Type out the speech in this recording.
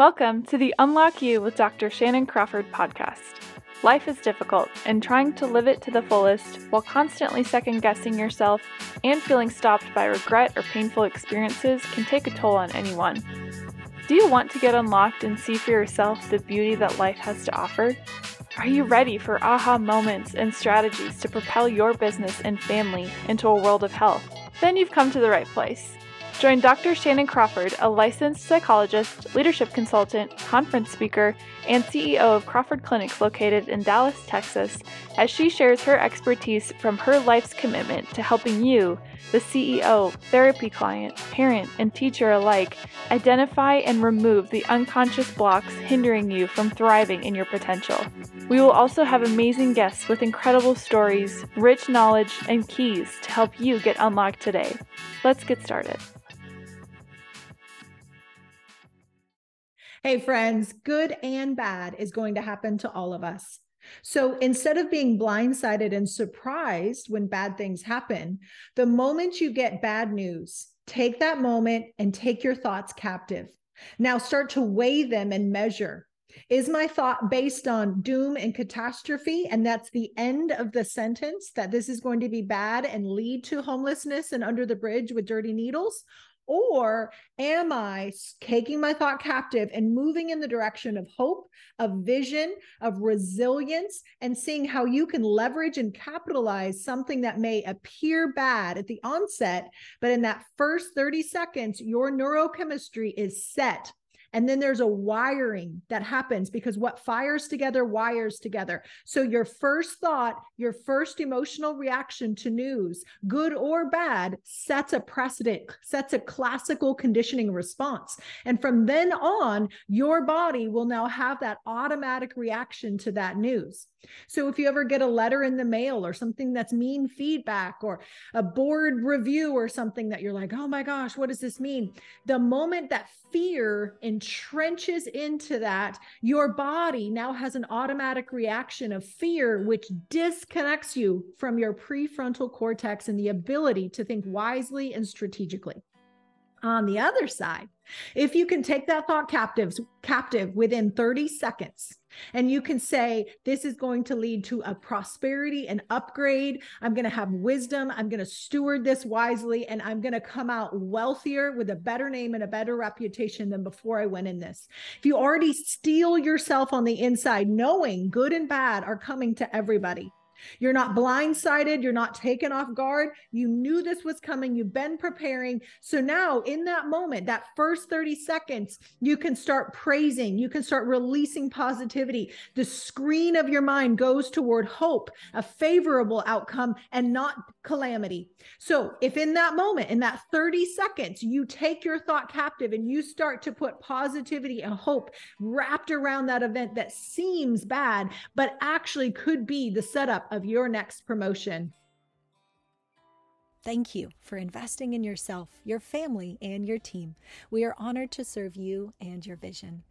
Welcome to the Unlock You with Dr. Shannan Crawford podcast. Life is difficult, and trying to live it to the fullest while constantly second guessing yourself and feeling stopped by regret or painful experiences can take a toll on anyone. Do you want to get unlocked and see for yourself the beauty that life has to offer? Are you ready for aha moments and strategies to propel your business and family into a world of health? Then you've come to the right place. Join Dr. Shannan Crawford, a licensed psychologist, leadership consultant, conference speaker, and CEO of Crawford Clinics located in Dallas, Texas, as she shares her expertise from her life's commitment to helping you, the CEO, therapy client, parent, and teacher alike, identify and remove the unconscious blocks hindering you from thriving in your potential. We will also have amazing guests with incredible stories, rich knowledge, and keys to help you get unlocked today. Let's get started. Hey, friends, good and bad is going to happen to all of us. So instead of being blindsided and surprised when bad things happen, the moment you get bad news, take that moment and take your thoughts captive. Now start to weigh them and measure. Is my thought based on doom and catastrophe? And that's the end of the sentence that this is going to be bad and lead to homelessness and under the bridge with dirty needles? Or am I taking my thought captive and moving in the direction of hope, of vision, of resilience, and seeing how you can leverage and capitalize something that may appear bad at the onset, but in that first 30 seconds, your neurochemistry is set and then there's a wiring that happens because what fires together wires together. So your first thought, your first emotional reaction to news, good or bad, sets a precedent, sets a classical conditioning response. And from then on, your body will now have that automatic reaction to that news. So if you ever get a letter in the mail or something that's mean feedback or a board review or something that you're like, oh my gosh, what does this mean? The moment that fear entrenches into that, your body now has an automatic reaction of fear, which disconnects you from your prefrontal cortex and the ability to think wisely and strategically. On the other side, if you can take that thought captives captive within 30 seconds and you can say this is going to lead to a prosperity and upgrade, I'm going to have wisdom, I'm going to steward this wisely and I'm going to come out wealthier with a better name and a better reputation than before I went in this. If you already steel yourself on the inside knowing good and bad are coming to everybody, you're not blindsided. You're not taken off guard. You knew this was coming. You've been preparing. So now, in that moment, that first 30 seconds, you can start praising. You can start releasing positivity. The screen of your mind goes toward hope, a favorable outcome, and not calamity. So, if in that moment, in that 30 seconds, you take your thought captive and you start to put positivity and hope wrapped around that event that seems bad, but actually could be the setup of your next promotion. Thank you for investing in yourself, your family, and your team. We are honored to serve you and your vision.